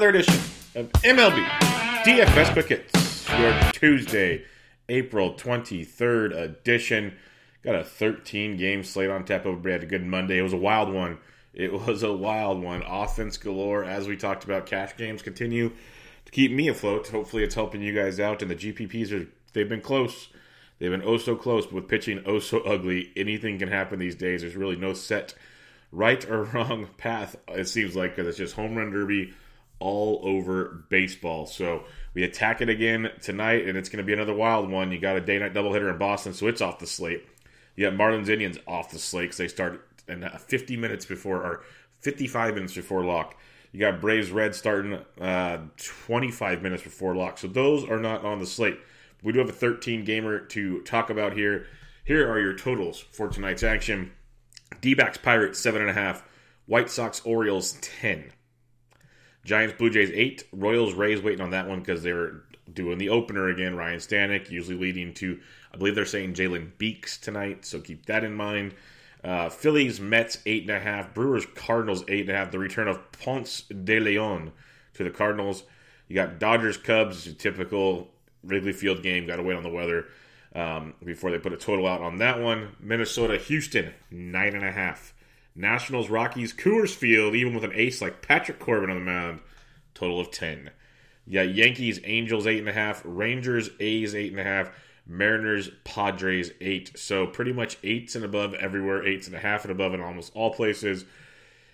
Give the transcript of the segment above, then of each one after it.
Another edition of MLB DFS Quick Hits, your Tuesday, April 23rd edition. Got a 13 game slate on tap. Everybody had a good Monday. It was a wild one. It was a wild one. Offense galore. As we talked about, cash games continue to keep me afloat. Hopefully, it's helping you guys out. And the GPPs are they've been close. They've been oh so close, but with pitching oh so ugly, anything can happen these days. There's really no set right or wrong path, it seems like, because it's just home run derby all over baseball. So we attack it again tonight, and it's going to be another wild one. You got a day night doubleheader in Boston, so it's off the slate. You got Marlins Indians off the slate because they start in uh, 50 minutes before, or 55 minutes before lock. You got Braves Red starting uh, 25 minutes before lock. So those are not on the slate. We do have a 13 gamer to talk about here. Here are your totals for tonight's action. D backs Pirates, 7.5. White Sox Orioles, 10. Giants Blue Jays, 8. Royals Rays waiting on that one because they're doing the opener again. Ryan Stanek, usually leading to, I believe they're saying Jalen Beeks tonight, so keep that in mind. Uh, Phillies Mets, 8.5. Brewers Cardinals, 8.5. The return of Ponce de Leon to the Cardinals. You got Dodgers Cubs, typical Wrigley Field game. Got to wait on the weather um, before they put a total out on that one. Minnesota, Houston, nine and a half. Nationals, Rockies, Coors Field, even with an ace like Patrick Corbin on the mound, total of ten. You got Yankees, Angels, eight and a half. Rangers, A's, eight and a half. Mariners, Padres, eight. So pretty much eights and above everywhere, eights and a half and above in almost all places.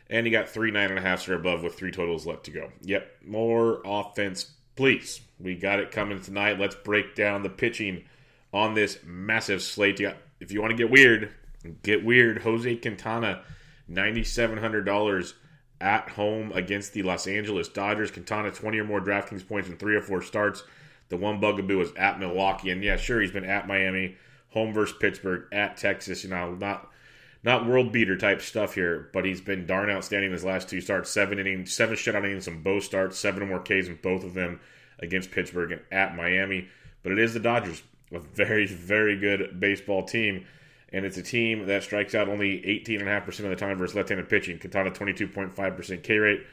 And you got three nine and a halfs or above with three totals left to go. Yep, more offense, please. We got it coming tonight. Let's break down the pitching on this massive slate. You got, if you want to get weird, get weird. Jose Quintana, $9,700 at home against the Los Angeles Dodgers. Quintana, 20 or more DraftKings points in three or four starts. The one bugaboo is at Milwaukee. And yeah, sure, he's been at Miami, home versus Pittsburgh, at Texas. You know, not not world beater type stuff here, but he's been darn outstanding his last two starts. Seven innings, seven shutout innings, some both starts, seven or more Ks in both of them against Pittsburgh and at Miami. But it is the Dodgers a very, very good baseball team. And it's a team that strikes out only 18.5% of the time versus left handed pitching. Quintana 22.5% K rate,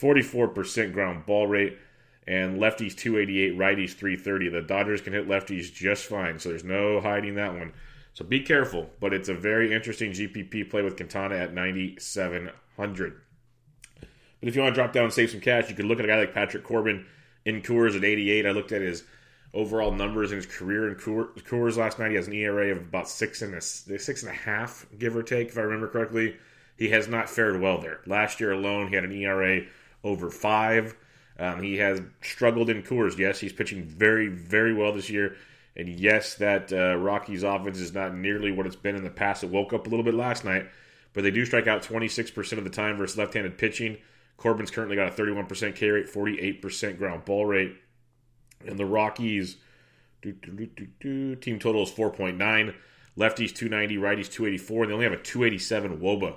44% ground ball rate, and lefties 288, righties 330. The Dodgers can hit lefties just fine, so there's no hiding that one. So be careful, but it's a very interesting GPP play with Quintana at 9,700. But if you want to drop down and save some cash, you could look at a guy like Patrick Corbin in Coors at 88. I looked at his overall numbers in his career in Coors last night. He has an ERA of about six and a six and a half, give or take, if I remember correctly. He has not fared well there. Last year alone, he had an ERA over five. Um, he has struggled in Coors. Yes, he's pitching very, very well this year. And yes, that uh, Rockies offense is not nearly what it's been in the past. It woke up a little bit last night, but they do strike out 26% of the time versus left handed pitching. Corbin's currently got a 31% K rate, 48% ground ball rate. And the Rockies, do, do, do, team total is 4.9. Lefties 290, righties 284, and they only have a 287 Woba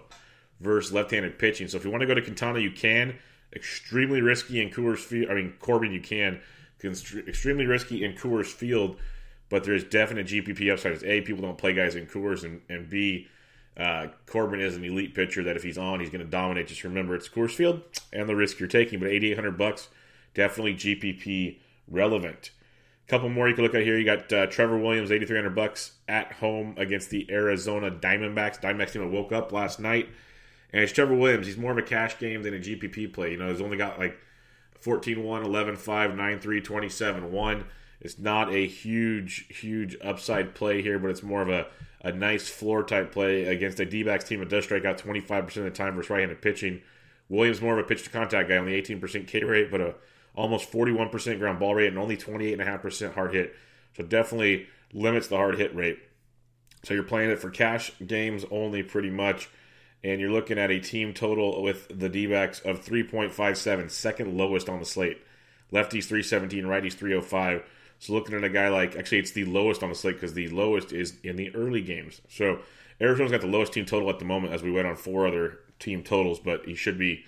versus left-handed pitching. So if you want to go to Quintana, you can. Extremely risky in Coors Field. I mean Corbin, you can extremely risky in Coors Field, but there's definite GPP upside. A, people don't play guys in Coors, and, and B, uh, Corbin is an elite pitcher that if he's on, he's going to dominate. Just remember, it's Coors Field and the risk you're taking. But 8,800 bucks, definitely GPP relevant. A couple more you can look at here. You got uh, Trevor Williams, 8,300 bucks at home against the Arizona Diamondbacks. Diamondbacks team woke up last night, and it's Trevor Williams. He's more of a cash game than a GPP play. You know, he's only got like 14 1, 11 5, 9 3, 27 1. It's not a huge, huge upside play here, but it's more of a, a nice floor type play against a D backs team that does strike out 25% of the time versus right handed pitching. Williams more of a pitch to contact guy, only 18% K rate, but a almost 41% ground ball rate and only 28.5% hard hit. So definitely limits the hard hit rate. So you're playing it for cash games only pretty much and you're looking at a team total with the D backs of 3.57, second lowest on the slate. Lefties 317, righties 305. So looking at a guy like, actually, it's the lowest on the slate because the lowest is in the early games. So Arizona's got the lowest team total at the moment as we went on four other team totals, but he should be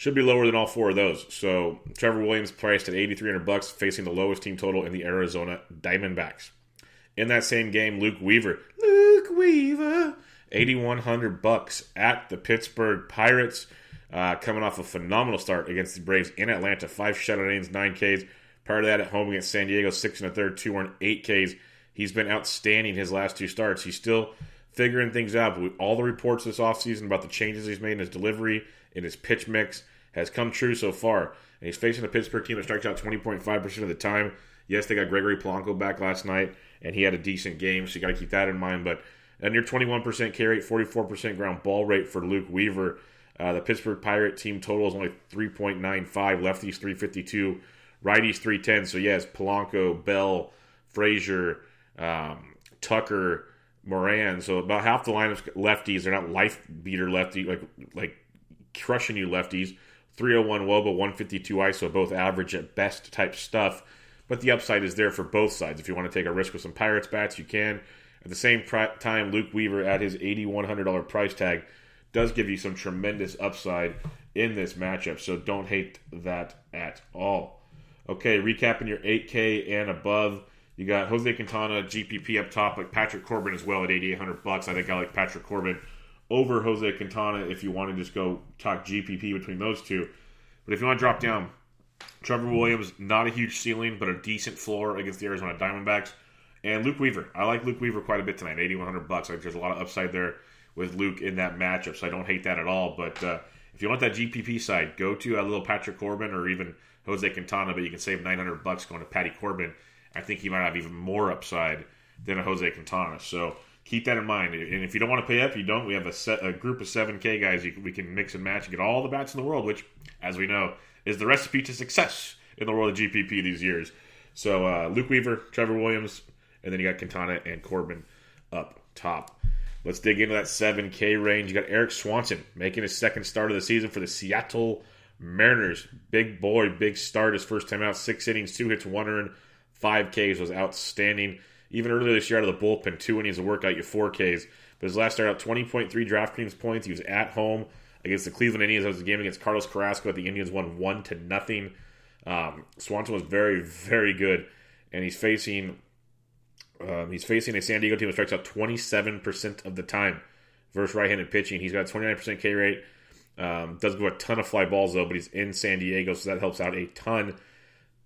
should be lower than all four of those. So Trevor Williams priced at 8,300 bucks, facing the lowest team total in the Arizona Diamondbacks. In that same game, Luke Weaver, Luke Weaver 8100 bucks at the Pittsburgh Pirates. Uh, coming off a phenomenal start against the Braves in Atlanta, five shutout innings, nine Ks. Prior to that, at home against San Diego, six and a third, two and eight Ks. He's been outstanding his last two starts. He's still figuring things out. But all the reports this offseason about the changes he's made in his delivery, in his pitch mix, has come true so far. And he's facing a Pittsburgh team that strikes out 20.5% of the time. Yes, they got Gregory Polanco back last night, and he had a decent game, so you got to keep that in mind. But a near 21% carry rate, 44% ground ball rate for Luke Weaver. Uh, the Pittsburgh Pirate team total is only 3.95, lefties 352, righties 310. So, yes, Polanco, Bell, Frazier, um, Tucker, Moran. So, about half the lineups lefties. They're not life beater lefty, like like crushing you lefties. 301 Woba, 152 ISO, both average at best type stuff. But the upside is there for both sides. If you want to take a risk with some Pirates bats, you can. At the same time, Luke Weaver at his $8,100 price tag does give you some tremendous upside in this matchup. So don't hate that at all. Okay, recapping your 8K and above. You got Jose Quintana, GPP up top, like Patrick Corbin as well at 8,800 bucks. I think I like Patrick Corbin over Jose Quintana if you want to just go talk GPP between those two. But if you want to drop down, Trevor Williams, not a huge ceiling, but a decent floor against the Arizona Diamondbacks. And Luke Weaver. I like Luke Weaver quite a bit tonight. 8100 bucks. Think there's a lot of upside there with Luke in that matchup, so I don't hate that at all. But uh, if you want that GPP side, go to a little Patrick Corbin or even Jose Quintana, but you can save 900 bucks going to Patty Corbin. I think he might have even more upside than a Jose Quintana. So keep that in mind. And if you don't want to pay up, you don't. We have a, set, a group of 7K guys you, we can mix and match and get all the bats in the world, which, as we know, is the recipe to success in the world of GPP these years. So uh, Luke Weaver, Trevor Williams, and then you got Quintana and Corbin up top. Let's dig into that 7K range. You got Erik Swanson making his second start of the season for the Seattle Mariners. Big boy, big start. His first time out, six innings, two hits, one earned, five Ks was outstanding. Even earlier this year out of the bullpen, two innings of work got you four Ks. But his last start out, 20.3 DraftKings points. He was at home against the Cleveland Indians. That was a game against Carlos Carrasco. The Indians won one to nothing. Um, Swanson was very, very good, and he's facing um, he's facing a San Diego team that strikes out 27% of the time versus right-handed pitching. He's got a 29% K rate. Um, does go a ton of fly balls though, but he's in San Diego, so that helps out a ton.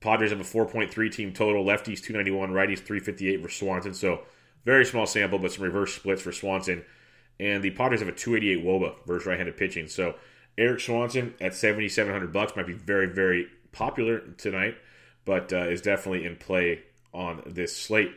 Padres have a 4.3 team total. Lefties 291, righties 358 for Swanson. So very small sample, but some reverse splits for Swanson. And the Padres have a 288 Woba versus right-handed pitching. So Erik Swanson at 7,700 bucks might be very, very popular tonight, but uh, is definitely in play on this slate.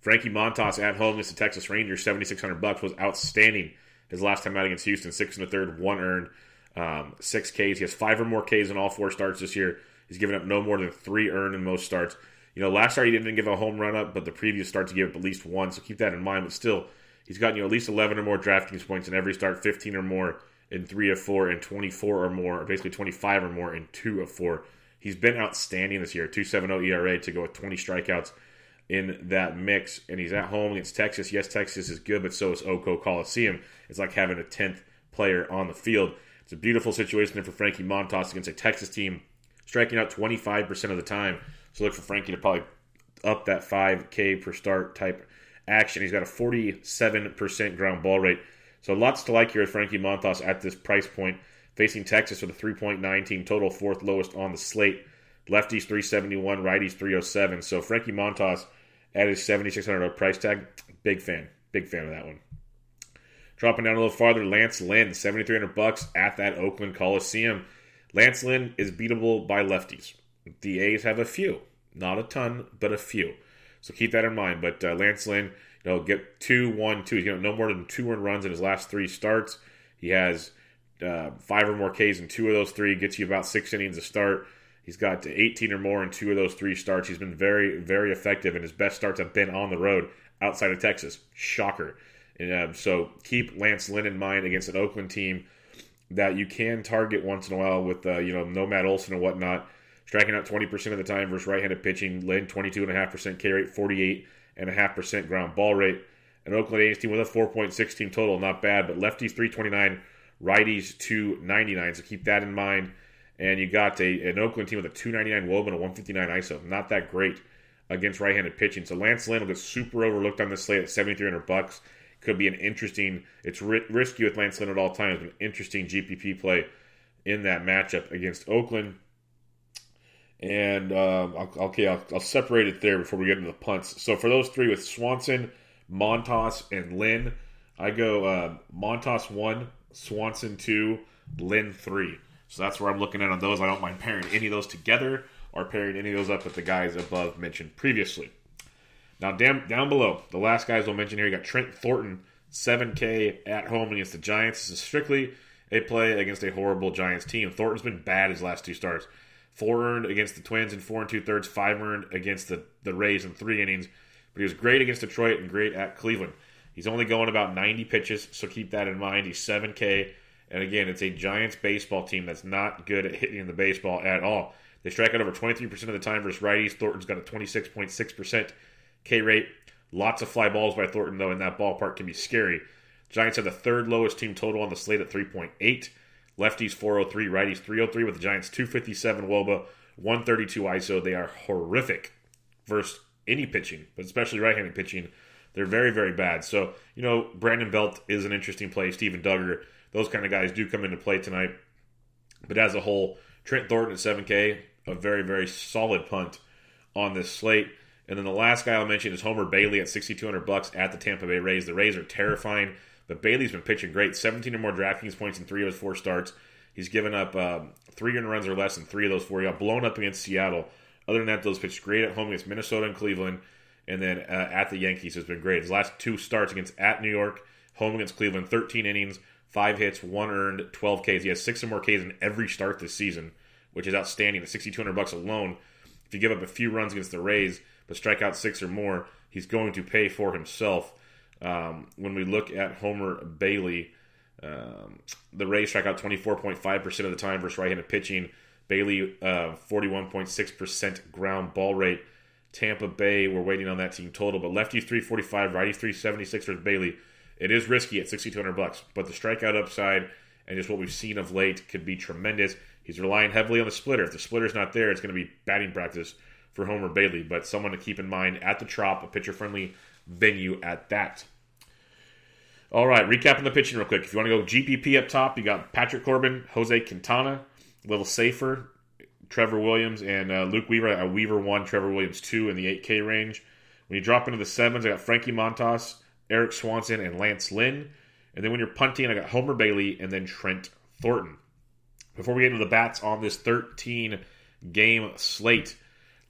Frankie Montas at home against the Texas Rangers, 7600 bucks was outstanding. His last time out against Houston, six and a third, one earned, um, six Ks. He has five or more Ks in all four starts this year. He's given up no more than three earned in most starts. You know, last start he didn't give a home run up, but the previous start he gave up at least one. So keep that in mind. But still, he's gotten you know, at least 11 or more DraftKings points in every start, 15 or more in three of four, and 24 or more, or basically 25 or more in two of four. He's been outstanding this year. 2.70 ERA to go with 20 strikeouts in that mix, and he's at home against Texas. Yes, Texas is good, but so is Oko Coliseum. It's like having a 10th player on the field. It's a beautiful situation there for Frankie Montas against a Texas team striking out 25% of the time. So look for Frankie to probably up that 5K per start type action. He's got a 47% ground ball rate. So lots to like here with Frankie Montas at this price point. Facing Texas with a 3.19 total, fourth lowest on the slate. Lefties 371, righties 307. So Frankie Montas at his $7,600 price tag, big fan. Big fan of that one. Dropping down a little farther, Lance Lynn, 7300 bucks at that Oakland Coliseum. Lance Lynn is beatable by lefties. The A's have a few, not a ton, but a few. So keep that in mind. But uh, Lance Lynn, you know, get two, one, two. You know, no more than two earned runs in his last three starts. He has uh, five or more Ks in two of those three. Gets you about six innings a start. He's got 18 or more in two of those three starts. He's been very, very effective, and his best starts have been on the road outside of Texas. Shocker. And, uh, so keep Lance Lynn in mind against an Oakland team that you can target once in a while with, uh, you know, no Matt Olson and whatnot. Striking out 20% of the time versus right-handed pitching. Lynn, 22.5% K rate, 48.5% ground ball rate. An Oakland A's team with a 4.6 team total, not bad, but lefties 329, righties 299. So keep that in mind. And you got a, an Oakland team with a 299 Wob and a 159 ISO. Not that great against right-handed pitching. So Lance Lynn will get super overlooked on this slate at 7,300 bucks. Could be an interesting. It's ri- risky with Lance Lynn at all times, an interesting GPP play in that matchup against Oakland. And um, okay, I'll, I'll, separate it there before we get into the punts. So for those three with Swanson, Montas, and Lynn, I go uh, Montas one, Swanson two, Lynn three. So that's where I'm looking at on those. I don't mind pairing any of those together or pairing any of those up with the guys above mentioned previously. Now, down, down below, the last guys we'll mention here, you got Trent Thornton, 7K at home against the Giants. This is strictly a play against a horrible Giants team. Thornton's been bad his last two starts. Four earned against the Twins in four and two thirds, five earned against the, the Rays in three innings. But he was great against Detroit and great at Cleveland. He's only going about 90 pitches, so keep that in mind. He's 7K. And again, it's a Giants baseball team that's not good at hitting the baseball at all. They strike out over 23% of the time versus righties. Thornton's got a 26.6% K rate. Lots of fly balls by Thornton, though, in that ballpark can be scary. Giants have the third lowest team total on the slate at 3.8. Lefties 403, righties 303 with the Giants 257 Woba, 132 ISO. They are horrific versus any pitching, but especially right handed pitching. They're very, very bad. So, you know, Brandon Belt is an interesting play. Steven Duggar, those kind of guys do come into play tonight. But as a whole, Trent Thornton at 7K, a very, very solid punt on this slate. And then the last guy I'll mention is Homer Bailey at 6,200 bucks at the Tampa Bay Rays. The Rays are terrifying, but Bailey's been pitching great. 17 or more DraftKings points in three of his four starts. He's given up um, three earned runs or less in three of those four. He got blown up against Seattle. Other than that, those pitched great at home against Minnesota and Cleveland, and then uh, at the Yankees has been great. His last two starts against at New York, home against Cleveland, 13 innings, five hits, one earned, 12 Ks. He has six or more Ks in every start this season, which is outstanding. At 6,200 bucks alone, if you give up a few runs against the Rays but strike out six or more, he's going to pay for himself. Um, when we look at Homer Bailey, um, the Rays strike out 24.5% of the time versus right-handed pitching. Bailey, uh, 41.6% ground ball rate. Tampa Bay, we're waiting on that team total, but lefty 345, righty 376 for Bailey. It is risky at 6,200 bucks, but the strikeout upside and just what we've seen of late could be tremendous. He's relying heavily on the splitter. If the splitter's not there, it's going to be batting practice for Homer Bailey, but someone to keep in mind at the Trop, a pitcher friendly venue at that. All right, recapping the pitching real quick. If you want to go GPP up top, you got Patrick Corbin, Jose Quintana, a little safer, Trevor Williams, and uh, Luke Weaver. A Weaver 1, Trevor Williams 2 in the 8K range. When you drop into the sevens, I got Frankie Montas, Erik Swanson, and Lance Lynn. And then when you're punting, I got Homer Bailey and then Trent Thornton. Before we get into the bats on this 13 game slate,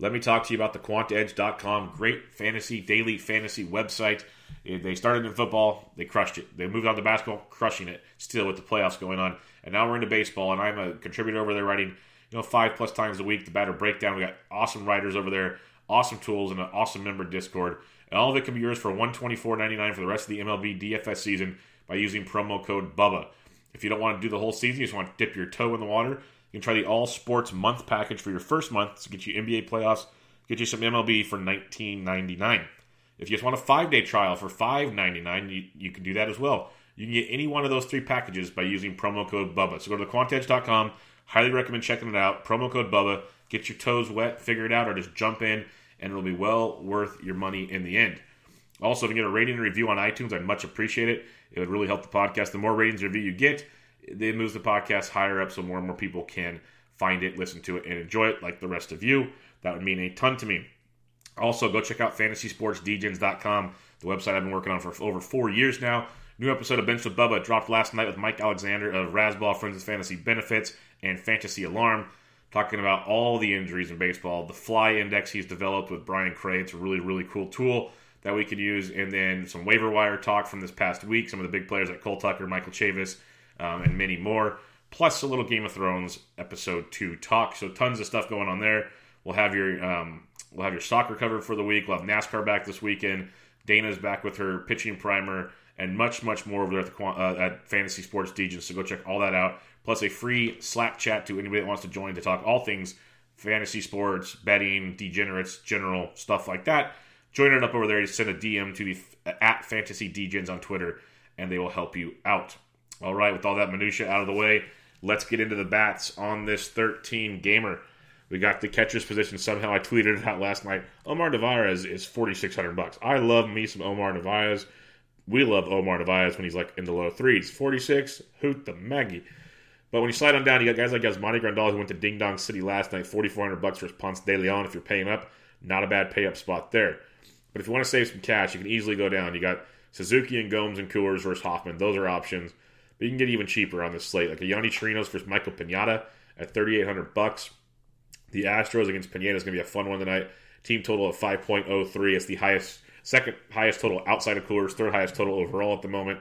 let me talk to you about the quantedge.com. Great fantasy, daily fantasy website. They started in football, they crushed it. They moved on to basketball, crushing it still with the playoffs going on. And now we're into baseball, and I'm a contributor over there writing, you know, five plus times a week the batter breakdown. We got awesome writers over there, awesome tools, and an awesome member Discord. And all of it can be yours for $124.99 for the rest of the MLB DFS season by using promo code BUBBA. If you don't want to do the whole season, you just want to dip your toe in the water, you can try the All Sports Month package for your first month to get you NBA playoffs, get you some MLB for $19.99. If you just want a five day trial for $5.99, you, you can do that as well. You can get any one of those three packages by using promo code BUBBA. So go to thequantedge.com, Highly recommend checking it out. Promo code Bubba. Get your toes wet, figure it out, or just jump in, and it'll be well worth your money in the end. Also, if you get a rating and review on iTunes, I'd much appreciate it. It would really help the podcast. The more ratings and review you get, it moves the podcast higher up so more and more people can find it, listen to it, and enjoy it like the rest of you. That would mean a ton to me. Also, go check out fantasysportsdegens.com, the website I've been working on for over four years now. New episode of Bench with Bubba dropped last night with Mike Alexander of Razzball Friends with Fantasy Benefits and Fantasy Alarm, talking about all the injuries in baseball. The fly index he's developed with Brian Cray. It's a really, really cool tool that we could use. And then some waiver wire talk from this past week. Some of the big players like Cole Tucker, Michael Chavis, um, and many more. Plus a little Game of Thrones episode two talk. So tons of stuff going on there. We'll have your um, we'll have your soccer covered for the week. We'll have NASCAR back this weekend. Dana's back with her pitching primer and much much more over there at, the, uh, at Fantasy Sports Degens. So go check all that out. Plus a free Slack chat to anybody that wants to join to talk all things fantasy sports, betting, degenerates, general stuff like that. Join it up over there. Just send a DM to the at Fantasy Degens on Twitter, and they will help you out. All right, with all that minutia out of the way, let's get into the bats on this 13 gamer. We got the catcher's position somehow. I tweeted it out last night. Omar Narvaez is 4600 bucks. I love me some Omar Narvaez. We love Omar Narvaez when he's like in the low threes. 46, hoot the Maggie. But when you slide on down, you got guys like Yasmani Grandal who went to Ding Dong City last night, 4400 bucks for Ponce de Leon. If you're paying up, not a bad pay up spot there. But if you want to save some cash, you can easily go down. You got Suzuki and Gomes and Coors versus Hoffman. Those are options. But you can get even cheaper on this slate, like a Yonny Chirinos versus Michael Pineda at 3,800 bucks. The Astros against Pineda is going to be a fun one tonight. Team total of 5.03. It's the highest, second highest total outside of Coors, third highest total overall at the moment.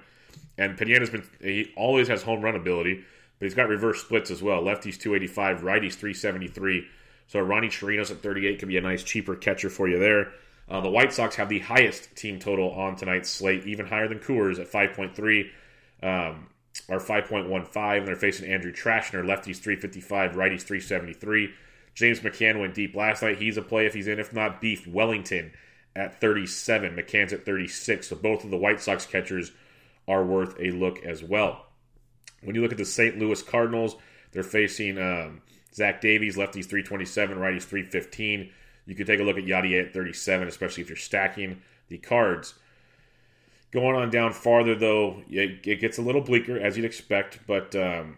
And Pineda's been he always has home run ability, but he's got reverse splits as well. Lefties 285, righties 373. So Ronnie Chirinos at 38 could be a nice cheaper catcher for you there. Uh, the White Sox have the highest team total on tonight's slate, even higher than Coors at 5.3 um, or 5.15. And they're facing Andrew Trashner, lefties 355, righties 373. James McCann went deep last night. He's a play if he's in. If not, Beef Wellington at 37. McCann's at 36. So both of the White Sox catchers are worth a look as well. When you look at the St. Louis Cardinals, they're facing um, Zach Davies, lefties 327, righties 315. You could take a look at Yadier at 37, especially if you're stacking the cards. Going on down farther, though, it, gets a little bleaker, as you'd expect, but um,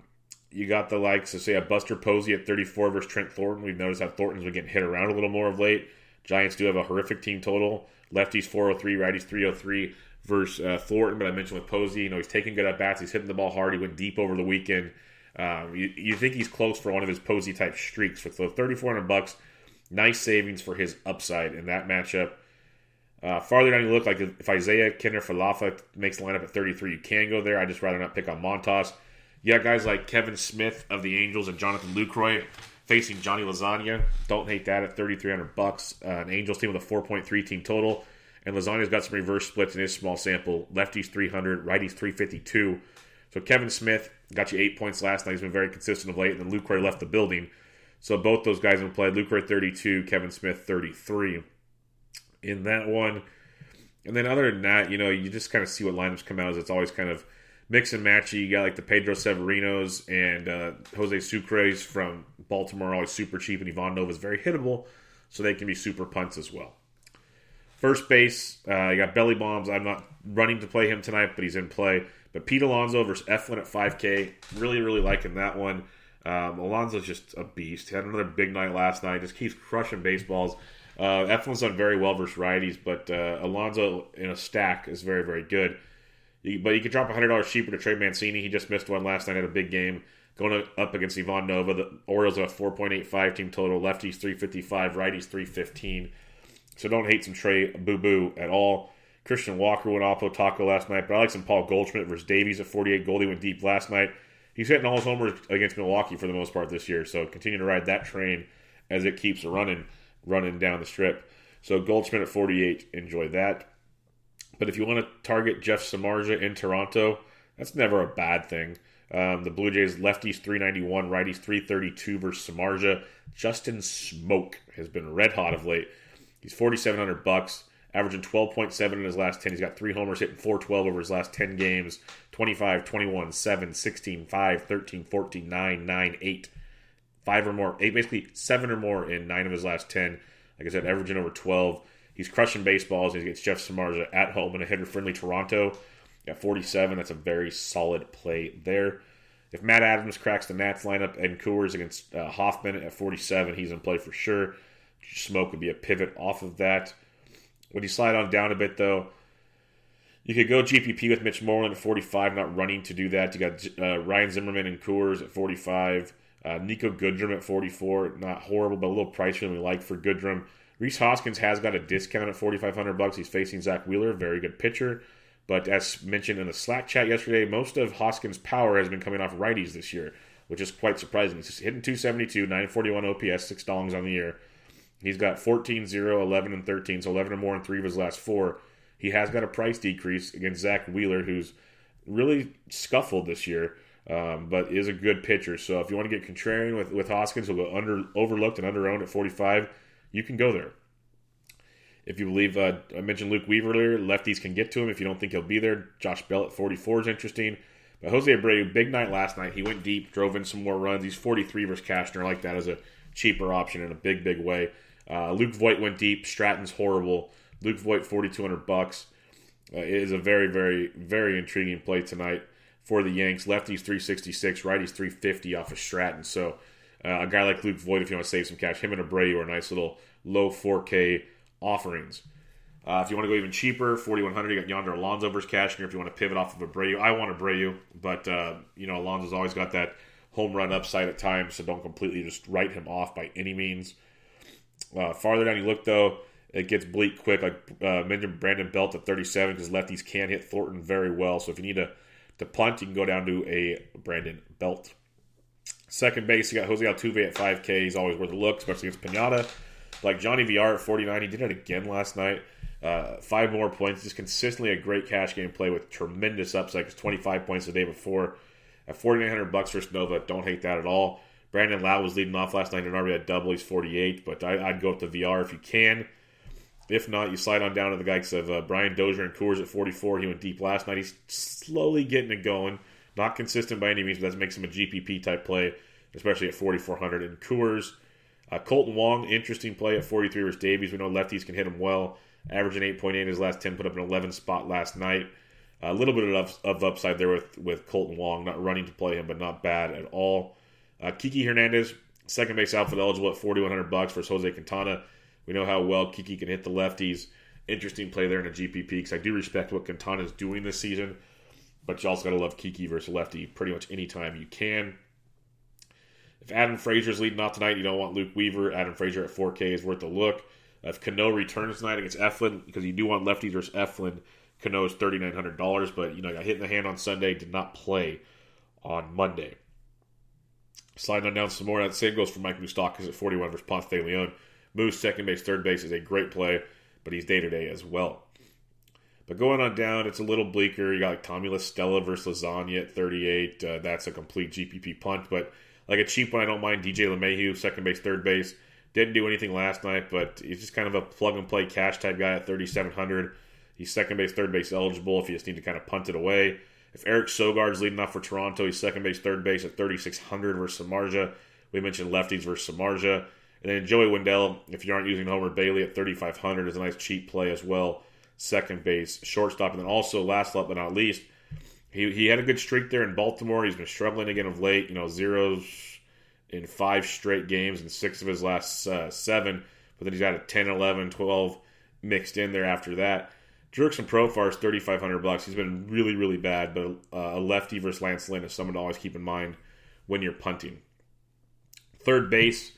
you got the likes of, say, a Buster Posey at 34 versus Trent Thornton. We've noticed how Thornton's been getting hit around a little more of late. Giants do have a horrific team total. Lefties 403, righties 303 versus uh, Thornton. But I mentioned with Posey, you know, he's taking good at bats. He's hitting the ball hard. He went deep over the weekend. Um, you, you, think he's close for one of his Posey type streaks. With so 3,400 bucks, nice savings for his upside in that matchup. Uh, farther down you look, like if Isaiah Kiner-Falefa makes the lineup at 33, you can go there. I just rather not pick on Montas. You got guys like Kevan Smith of the Angels and Jonathan Lucroy facing Johnny Lasagna. Don't hate that at 3,300 bucks. Uh, an Angels team with a 4.3 team total. And Lasagna's got some reverse splits in his small sample. Lefties 300, righties 352. So Kevan Smith got you eight points last night. He's been very consistent of late. And then Lucroy left the building. So both those guys have played. Lucroy 32, Kevan Smith 33 in that one. And then other than that, you know, you just kind of see what lineups come out as it's always kind of mix and matchy. You got like the Pedro Severinos and uh, Jose Sucres from Baltimore, always super cheap, and Ivan Nova is very hittable, so they can be super punts as well. First base, uh, you got belly bombs. I'm not running to play him tonight, but he's in play. But Pete Alonso versus Eflin at 5K. Really, really liking that one. Um, Alonso's just a beast. Had another big night last night. Just keeps crushing baseballs. Uh, Eflin's done very well versus righties, but uh, Alonso in a stack is very, very good. You, but you could drop $100 cheaper to Trey Mancini. He just missed one last night at a big game. Going up against Ivan Nova. The Orioles have a 4.85 team total. Lefties 355, righties 315. So don't hate some Trey Boo Boo at all. Christian Walker went off Taco last night, but I like some Paul Goldschmidt versus Davies at 48. Goldie went deep last night. He's hitting all his homers against Milwaukee for the most part this year. So continue to ride that train as it keeps running, running down the strip. So Goldschmidt at 48, enjoy that. But if you want to target Jeff Samardzija in Toronto, that's never a bad thing. Um, the Blue Jays lefties 391, righties 332 versus Samardzija. Justin Smoak has been red hot of late. He's 4,700 bucks, averaging 12.7 in his last 10. He's got three homers, hitting 412 over his last 10 games 25, 21, 7, 16, 5, 13, 14, 9, 9, 8. Five or more, eight, basically seven or more in nine of his last 10. Like I said, averaging over 12. He's crushing baseballs. He gets Jeff Samardzija at home in a hitter friendly Toronto at 47. That's a very solid play there. If Matt Adams cracks the Nats lineup and Coors against uh, Hoffman at 47, he's in play for sure. Smoak would be a pivot off of that. When you slide on down a bit, though, you could go GPP with Mitch Moreland at 45, not running to do that. You got uh, Ryan Zimmerman and Coors at 45. Uh, Niko Goodrum at 44, not horrible, but a little pricier than we like for Goodrum. Rhys Hoskins has got a discount at 4,500 bucks. He's facing Zack Wheeler, very good pitcher. But as mentioned in the Slack chat yesterday, most of Hoskins' power has been coming off righties this year, which is quite surprising. He's hitting 272, 941 OPS, six dongs on the year. He's got 14, 0, 11, and 13, so 11 or more in three of his last four. He has got a price decrease against Zack Wheeler, who's really scuffled this year, um, but is a good pitcher. So if you want to get contrarian with, with Hoskins, who'll go under overlooked and under owned at 45, you can go there. If you believe, uh, I mentioned Luke Weaver earlier, lefties can get to him if you don't think he'll be there. Josh Bell at 44 is interesting. But Jose Abreu, big night last night. He went deep, drove in some more runs. He's 43 versus Cashner. I like that as a cheaper option in a big, big way. Uh, Luke Voit went deep. Stratton's horrible. Luke Voit, 4200 bucks. Uh, is a very, very, very intriguing play tonight for the Yanks. Lefties 366, righties 350 off of Stratton. So uh, a guy like Luke Voit, if you want to save some cash, him and Abreu are nice little low 4K offerings. Uh, if you want to go even cheaper, 4100 you got Yonder Alonso versus Cashner. If you want to pivot off of Abreu, I want Abreu, but uh, you know Alonso's always got that home run upside at times, so don't completely just write him off by any means. Uh, farther down you look, though, it gets bleak quick. I uh, mentioned, Brandon Belt at 37 because lefties can hit Thornton very well. So if you need to, to punt, you can go down to a Brandon Belt. Second base, you got Jose Altuve at 5K. He's always worth a look, especially against Pineda. Like Johnny VR at 49, he did it again last night. Uh, five more points. Just consistently a great cash game play with tremendous upside. 25 points the day before. At 4,900 bucks for Nova, don't hate that at all. Brandon Lowe was leading off last night in RBI at double. He's 48, but I, would go up to VR if you can. If not, you slide on down to the guys of uh, Brian Dozier and Coors at 44. He went deep last night. He's slowly getting it going. Not consistent by any means, but that makes him a GPP type play, especially at 4,400. And Coors, uh, Kolten Wong, interesting play at 43 versus Davies. We know lefties can hit him well. Averaging 8.8 in his last 10, put up an 11 spot last night. A little bit of, of upside there with, with Kolten Wong, not running to play him, but not bad at all. Uh, Kiki Hernandez, second base outfield eligible at 4100 bucks versus Jose Quintana. We know how well Kiki can hit the lefties. Interesting play there in a GPP because I do respect what Quintana is doing this season, but you also got to love Kiki versus lefty pretty much anytime you can. If Adam Frazier's leading off tonight, you don't want Luke Weaver. Adam Frazier at 4K is worth a look. If Cano returns tonight against Eflin, because you do want lefties versus Eflin, Cano is $3,900, but you know, got hit in the hand on Sunday, did not play on Monday. Sliding on down some more, that same goes for Mike Moustakas at 41 versus Ponce de Leon. Moose, second base, third base is a great play, but he's day to day as well. But going on down, it's a little bleaker. You got like Tommy La Stella versus Lasagna at 38. Uh, that's a complete GPP punt, but like a cheap one, I don't mind. DJ LeMahieu, second base, third base. Didn't do anything last night, but he's just kind of a plug and play cash type guy at 3,700. He's second base, third base eligible if you just need to kind of punt it away. If Eric Sogard's leading off for Toronto, he's second base, third base at 3,600 versus Samardzija. We mentioned lefties versus Samardzija. And then Joey Wendle, if you aren't using Homer Bailey at 3,500, is a nice cheap play as well. Second base, shortstop. And then also, last but not least, he, he had a good streak there in Baltimore. He's been struggling again of late. You know, zeros in five straight games and six of his last uh, seven. But then he's got a 10, 11, 12 mixed in there after that. Jurickson Profar is 3500 bucks. He's been really, really bad, but uh, a lefty versus Lance Lynn is someone to always keep in mind when you're punting. Third base,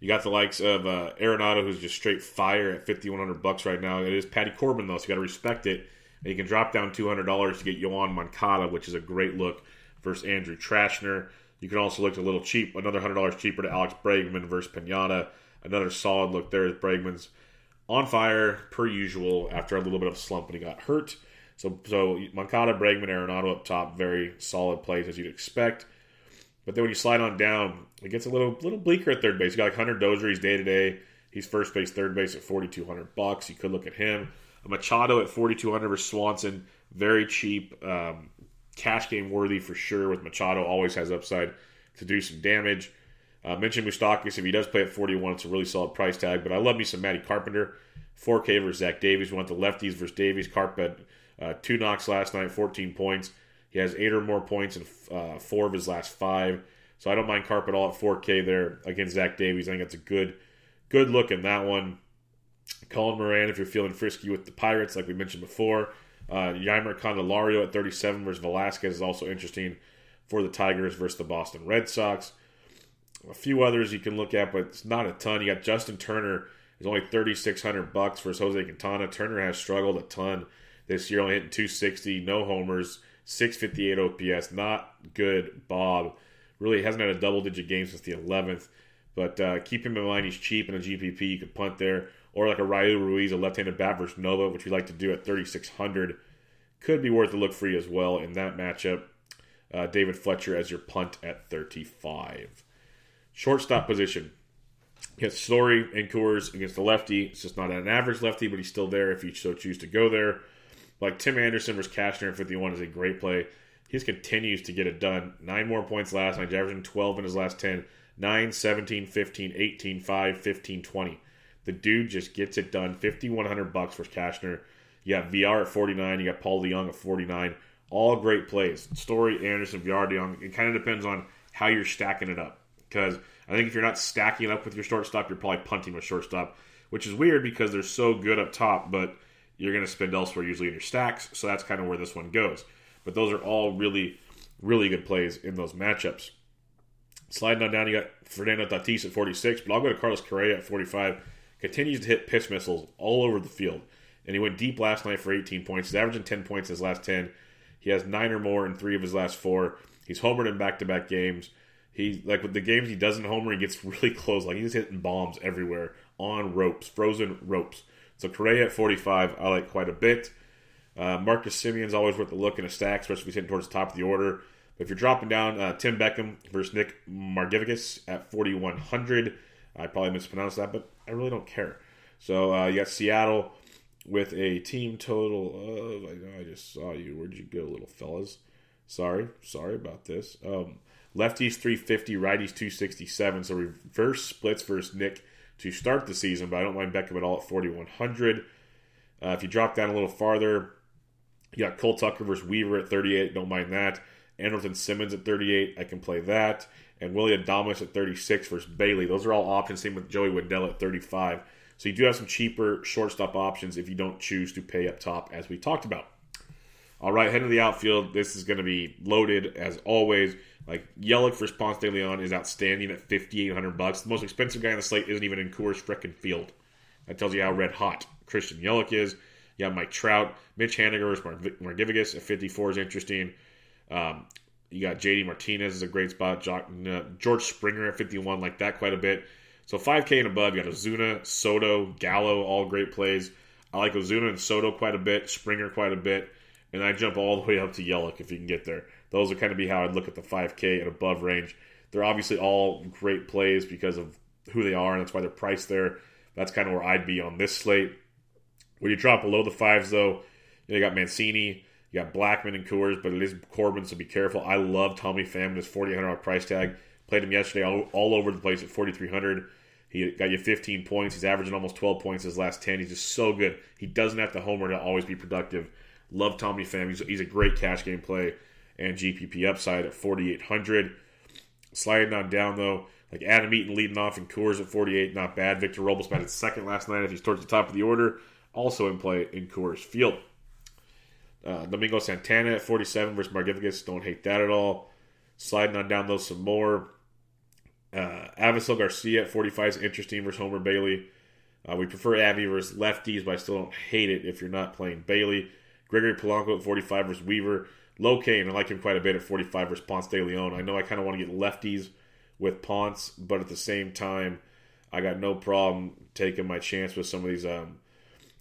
you got the likes of uh, Arenado, who's just straight fire at 5100 bucks right now. It is Patty Corbin, though, so you got to respect it. And you can drop down $200 to get Yoan Moncada, which is a great look versus Andrew Trashner. You can also look a little cheap, another $100 cheaper to Alex Bregman versus Pineda. Another solid look there Bregman's on fire per usual after a little bit of slump when he got hurt. So, so Moncada, Bregman, Arenado up top, very solid plays as you'd expect. But then when you slide on down, it gets a little little bleaker at third base. You got like Hunter Dozier, he's day to day. He's first base, third base at forty two hundred bucks. You could look at him. A Machado at forty two hundred versus Swanson, very cheap, um, cash game worthy for sure. With Machado, always has upside to do some damage. Uh, mentioned Moustakas. If he does play at 41, it's a really solid price tag. But I love me some Matty Carpenter. 4K versus Zach Davies. We want the lefties versus Davies. Carp had uh, two knocks last night, 14 points. He has eight or more points in uh, four of his last five. So I don't mind Carp at all at 4K there against Zach Davies. I think that's a good, good look in that one. Colin Moran, if you're feeling frisky with the Pirates, like we mentioned before. Uh, Jeimer Candelario at 37 versus Velazquez is also interesting for the Tigers versus the Boston Red Sox. A few others you can look at, but it's not a ton. You got Justin Turner is only 3600 bucks versus Jose Quintana. Turner has struggled a ton this year, only hitting 260, no homers, 658 OPS. Not good, Bob. Really hasn't had a double digit game since the 11th. But uh, keep him in mind, he's cheap in a GPP. You could punt there. Or like a Raul Ruiz, a left handed bat versus Nova, which we like to do at 3600 Could be worth a look for you as well in that matchup. Uh, David Fletcher as your punt at 35. Shortstop position. Against Story and Coors against the lefty. It's just not an average lefty, but he's still there if you so choose to go there. Like Tim Anderson versus Cashner in 51 is a great play. He just continues to get it done. Nine more points last night, averaging 12 in his last 10. 9, 17, 15, 18, 5, 15, 20. The dude just gets it done. 5100 bucks for Cashner. You got VR at 49. You got Paul DeJong at 49. All great plays. Story, Anderson, VR, DeJong. It kind of depends on how you're stacking it up. Because I think if you're not stacking it up with your shortstop, you're probably punting with shortstop, which is weird because they're so good up top, but you're going to spend elsewhere usually in your stacks. So that's kind of where this one goes. But those are all really, really good plays in those matchups. Sliding on down, you got Fernando Tatis at 46, but I'll go to Carlos Correa at 45. Continues to hit pitch missiles all over the field. And he went deep last night for 18 points. He's averaging 10 points in his last 10. He has nine or more in three of his last four. He's homered in back to back games. He like with the games he doesn't homer, he gets really close. Like he's hitting bombs everywhere on ropes, frozen ropes. So Correa at 45, I like quite a bit. Uh, Marcus Semien's always worth a look in a stack, especially if he's hitting towards the top of the order. But if you're dropping down, uh, Tim Beckham versus Nick Margevicius at 4,100. I probably mispronounced that, but I really don't care. So uh, you got Seattle with a team total of. I know I just saw you. Where'd you go, little fellas? Sorry, sorry about this. Um, Lefties 350, righties 267. So reverse splits versus Nick to start the season, but I don't mind Beckham at all at 4,100. Uh, if you drop down a little farther, you got Cole Tucker versus Weaver at 38. Don't mind that. Andrelton Simmons at 38. I can play that. And Willie Adames at 36 versus Bailey. Those are all options. Same with Joey Wendle at 35. So you do have some cheaper shortstop options if you don't choose to pay up top, as we talked about. All right, head to the outfield. This is going to be loaded as always. Like Yelich for Ponce de Leon is outstanding at fifty eight hundred bucks. The most expensive guy on the slate isn't even in Coors frickin' Field. That tells you how red hot Christian Yelich is. You have Mike Trout, Mitch Haniger versus Margevicius at fifty four is interesting. Um, you got JD Martinez is a great spot. Uh, George Springer at fifty one like that quite a bit. So five K and above, you got Ozuna, Soto, Gallo, all great plays. I like Ozuna and Soto quite a bit, Springer quite a bit, and I jump all the way up to Yelich if you can get there. Those would kind of be how I'd look at the 5K and above range. They're obviously all great plays because of who they are, and that's why they're priced there. That's kind of where I'd be on this slate. When you drop below the fives, though, you, got Mancini, you got Blackmon and Coors, but it is Corbin, so be careful. I love Tommy Pham, his $4,800 price tag. Played him yesterday all, all over the place at 4,300. He got you 15 points. He's averaging almost 12 points his last 10. He's just so good. He doesn't have to homer to always be productive. Love Tommy Pham. He's, he's a great cash game play and GPP upside at 4,800. Sliding on down though, like Adam Eaton leading off in Coors at 48, not bad. Victor Robles batted second last night if he's towards the top of the order, also in play in Coors Field. Uh, Domingo Santana at 47 versus Margevicius, don't hate that at all. Sliding on down though some more. Uh, Avisail Garcia at 45 is interesting versus Homer Bailey. Uh, we prefer Avi versus lefties, but I still don't hate it if you're not playing Bailey. Gregory Polanco at 45 versus Weaver. Low Cain, I like him quite a bit at 45 versus Ponce de Leon. I know I kind of want to get lefties with Ponce, but at the same time, I got no problem taking my chance with some of these um,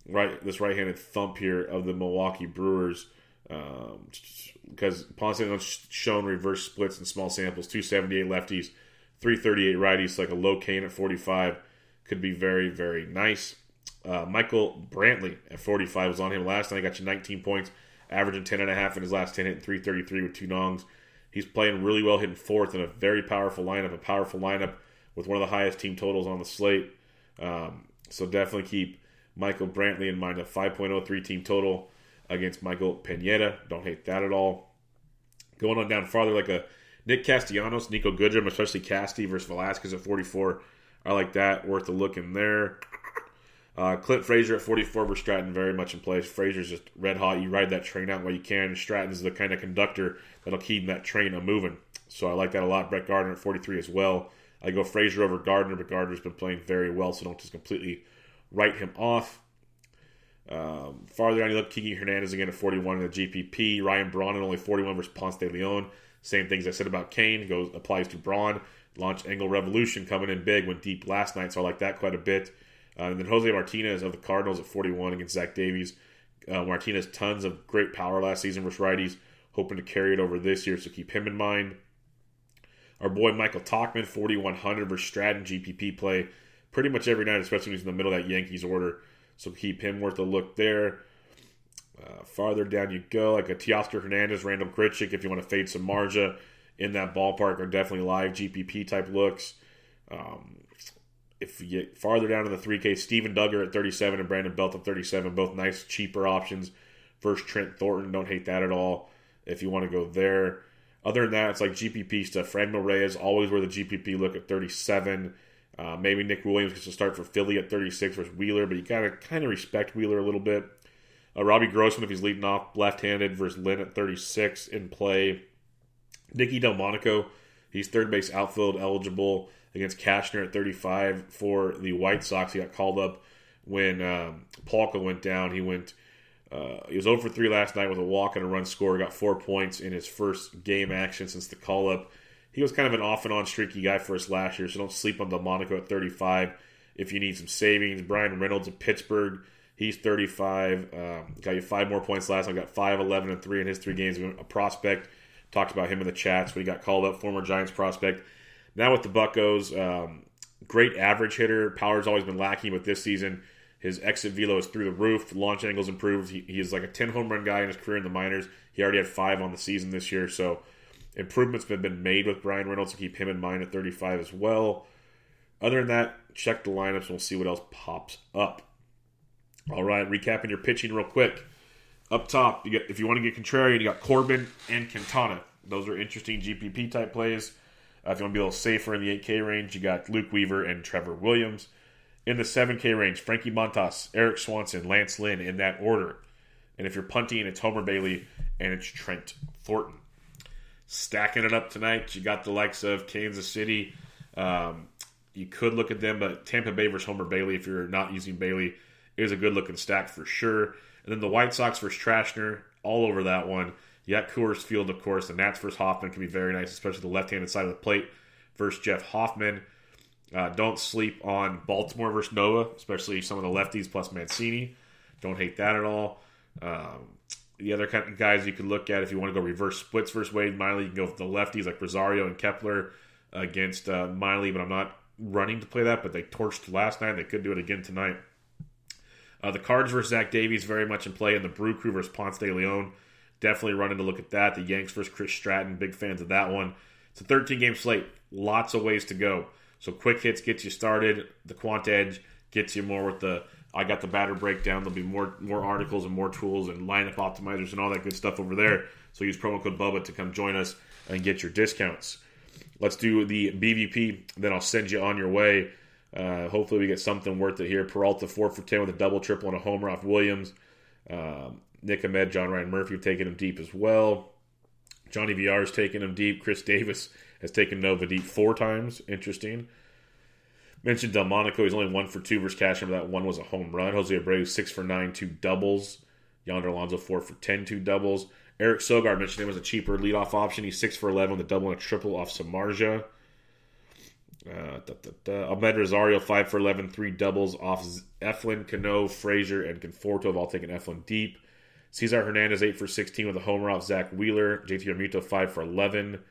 right this right-handed thump here of the Milwaukee Brewers um, because Ponce de Leon's shown reverse splits in small samples, 278 lefties, 338 righties, like a low Cain at 45 could be very very nice. Uh, Michael Brantley at 45 was on him last night. Got you 19 points averaging 10 and a half in his last 10, hitting 333 with two nongs. He's playing really well, hitting fourth in a very powerful lineup. A powerful lineup with one of the highest team totals on the slate. Um, so definitely keep Michael Brantley in mind. A 5.03 team total against Michael Pineda. Don't hate that at all. Going on down farther, like a Nick Castellanos, Niko Goodrum, especially Casty versus Velazquez at 44. I like that. Worth a look in there. Uh, Clint Frazier at 44 versus Stratton, very much in place. Frazier's just red hot. You ride that train out while you can. Stratton's the kind of conductor that'll keep that train a moving. So I like that a lot. Brett Gardner at 43 as well. I go Frazier over Gardner, but Gardner's been playing very well, so don't just completely write him off. Um, farther down, you look Kiki Hernandez again at 41 in the GPP. Ryan Braun at only 41 versus Ponce de Leon. Same things I said about Cain goes applies to Braun. Launch Angle Revolution coming in big, went deep last night, so I like that quite a bit. Uh, and then Jose Martinez of the Cardinals at 41 against Zach Davies. Uh, Martinez tons of great power last season versus righties, hoping to carry it over this year, so keep him in mind. Our boy Michael Tauchman, 4,100 versus Stratton GPP play pretty much every night, especially when he's in the middle of that Yankees order. So keep him worth a look there. Uh, farther down you go, like a Teoscar Hernandez, Randall Grichuk, if you want to fade Samardzija in that ballpark, are definitely live GPP type looks. Um, if you get farther down in the 3K, Steven Duggar at 37 and Brandon Belt at 37, both nice, cheaper options. First, Trent Thornton, don't hate that at all if you want to go there. Other than that, it's like GPP stuff. Franmil Reyes, always where the GPP look at 37. Uh, maybe Nick Williams gets to start for Philly at 36 versus Wheeler, but you gotta kind of respect Wheeler a little bit. Uh, Robbie Grossman, if he's leading off left-handed, versus Lynn at 36 in play. Nicky Delmonico, he's third base outfield eligible against Cashner at 35 for the White Sox. He got called up when um, went down. He went. Uh, he was over for 3 last night with a walk and a run score. Got four points in his first game action since the call up he was kind of an off and on streaky guy for us last year, so don't sleep on Delmonico at 35 if you need some savings. Bryan Reynolds of Pittsburgh, he's 35. Um, got you five more points last time. Got 5, 11, and 3 in his three games. A prospect. Talked about him in the chats when he got called up, former Giants prospect. Now with the Buckos, um, great average hitter. Power's always been lacking, but this season his exit velo is through the roof. Launch angles improved. He, he is like a 10 home run guy in his career in the minors. He already had five on the season this year, so Improvements have been made with Bryan Reynolds to keep him in mind at 35 as well. Other than that, check the lineups and we'll see what else pops up. All right, recapping your pitching real quick. Up top, you get if you want to get contrarian, you got Corbin and Quintana. Those are interesting GPP type plays. Uh, if you want to be a little safer in the 8K range, you got Luke Weaver and Trevor Williams. In the 7K range, Frankie Montas, Erik Swanson, Lance Lynn in that order. And if you're punting, it's Homer Bailey and it's Trent Thornton stacking it up tonight. You got the likes of Kansas City. Um, you could look at them, but Tampa Bay versus Homer Bailey, if you're not using Bailey, is a good looking stack for sure. And then the White Sox versus Trashner, all over that one. You got Coors Field, of course. The Nats versus Hoffman can be very nice, especially the left handed side of the plate versus Jeff Hoffman. Uh, don't sleep on Baltimore versus Nova, especially some of the lefties plus Mancini. Don't hate that at all. Um, the other kind of guys you could look at if you want to go reverse splits versus Wade Miley, you can go with the lefties like Rosario and Kepler against uh, Miley, but I'm not running to play that. But they torched last night; they could do it again tonight. Uh, the Cards versus Zach Davies very much in play, and the Brew Crew versus Ponce de Leon definitely running to look at that. The Yanks versus Chris Stratton, big fans of that one. It's a 13 game slate, lots of ways to go. So quick hits gets you started. The Quant Edge gets you more with the I got the batter breakdown. There'll be more more articles and more tools and lineup optimizers and all that good stuff over there. So use promo code Bubba to come join us and get your discounts. Let's do the BVP, then I'll send you on your way. Uh, hopefully, we get something worth it here. Peralta four for ten with a double, triple, and a homer off Williams. Um, Nick Ahmed, John Ryan Murphy have taken him deep as well. Johnny VR has taken him deep. Chris Davis has taken Nova deep four times. Interesting. Mentioned Delmonico, he's only one for two versus Cashner. That one was a home run. Jose Abreu, six for nine, two doubles. Yonder Alonso, four for 10, two doubles. Eric Sogard mentioned him as a cheaper leadoff option. He's six for 11 with a double and a triple off Samardzija. Uh. Amed Rosario, 5 for 11, three doubles off Eflin, Cano, Frazier, and Conforto have all taken Eflin deep. Cesar Hernandez, 8 for 16 with a homer off Zack Wheeler. JT Realmuto, 5 for 11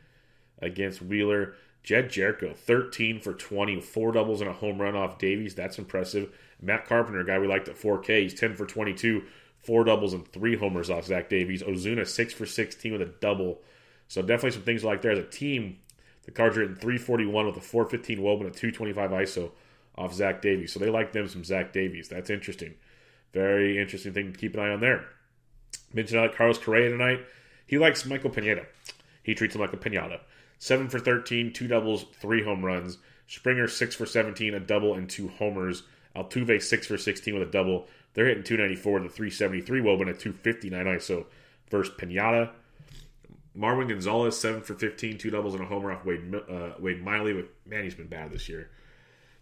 against Wheeler. Jed Gyorko, 13 for 20, four doubles and a home run off Davies. That's impressive. Matt Carpenter, guy we liked at 4K, he's 10 for 22, four doubles and three homers off Zach Davies. Ozuna, 6 for 16 with a double. So definitely some things like there. As a team, The Cards are hitting 341 with a 415 Wob and a 225 ISO off Zach Davies. So they like them some Zach Davies. That's interesting. Very interesting thing to keep an eye on there. Mentioned like Carlos Correa tonight. He likes Michael Pineda. He treats him like a pinata. 7 for 13, two doubles, three home runs. Springer, 6 for 17, a double, and two homers. Altuve, 6 for 16 with a double. They're hitting 294 to 373 Wob and a 259 ISO versus Pinata. Marwin Gonzalez, 7 for 15, two doubles and a homer off Wade, uh, Wade Miley. But man, he's been bad this year.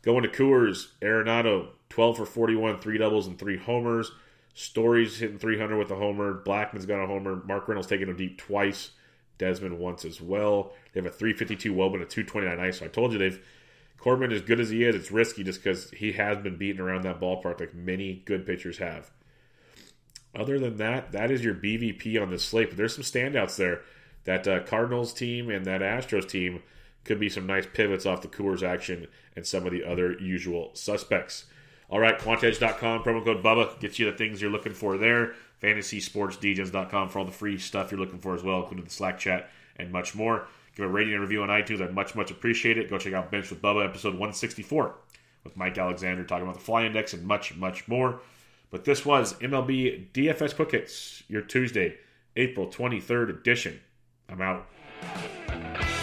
Going to Coors, Arenado, 12 for 41, three doubles and three homers. Story's hitting 300 with a homer. Blackmon's got a homer. Mark Reynolds taking him deep twice. Desmond once as well. They have a 352 Wob and a 229 ice. So I told you they've Corbin, as good as he is, it's risky just because he has been beaten around that ballpark like many good pitchers have. Other than that, that is your BVP on the slate. But there's some standouts there. That uh, Cardinals team and that Astros team could be some nice pivots off the Coors action and some of the other usual suspects. All right, quantedge.com, promo code BUBBA gets you the things you're looking for there. FantasySportsDegens.com for all the free stuff you're looking for as well, including the Slack chat and much more. Give a rating and review on iTunes. I'd much, much appreciate it. Go check out Bench with Bubba, episode 164, with Mike Alexander talking about the fly index and much, much more. But this was MLB DFS Quick Hits, your Tuesday, April 23rd edition. I'm out.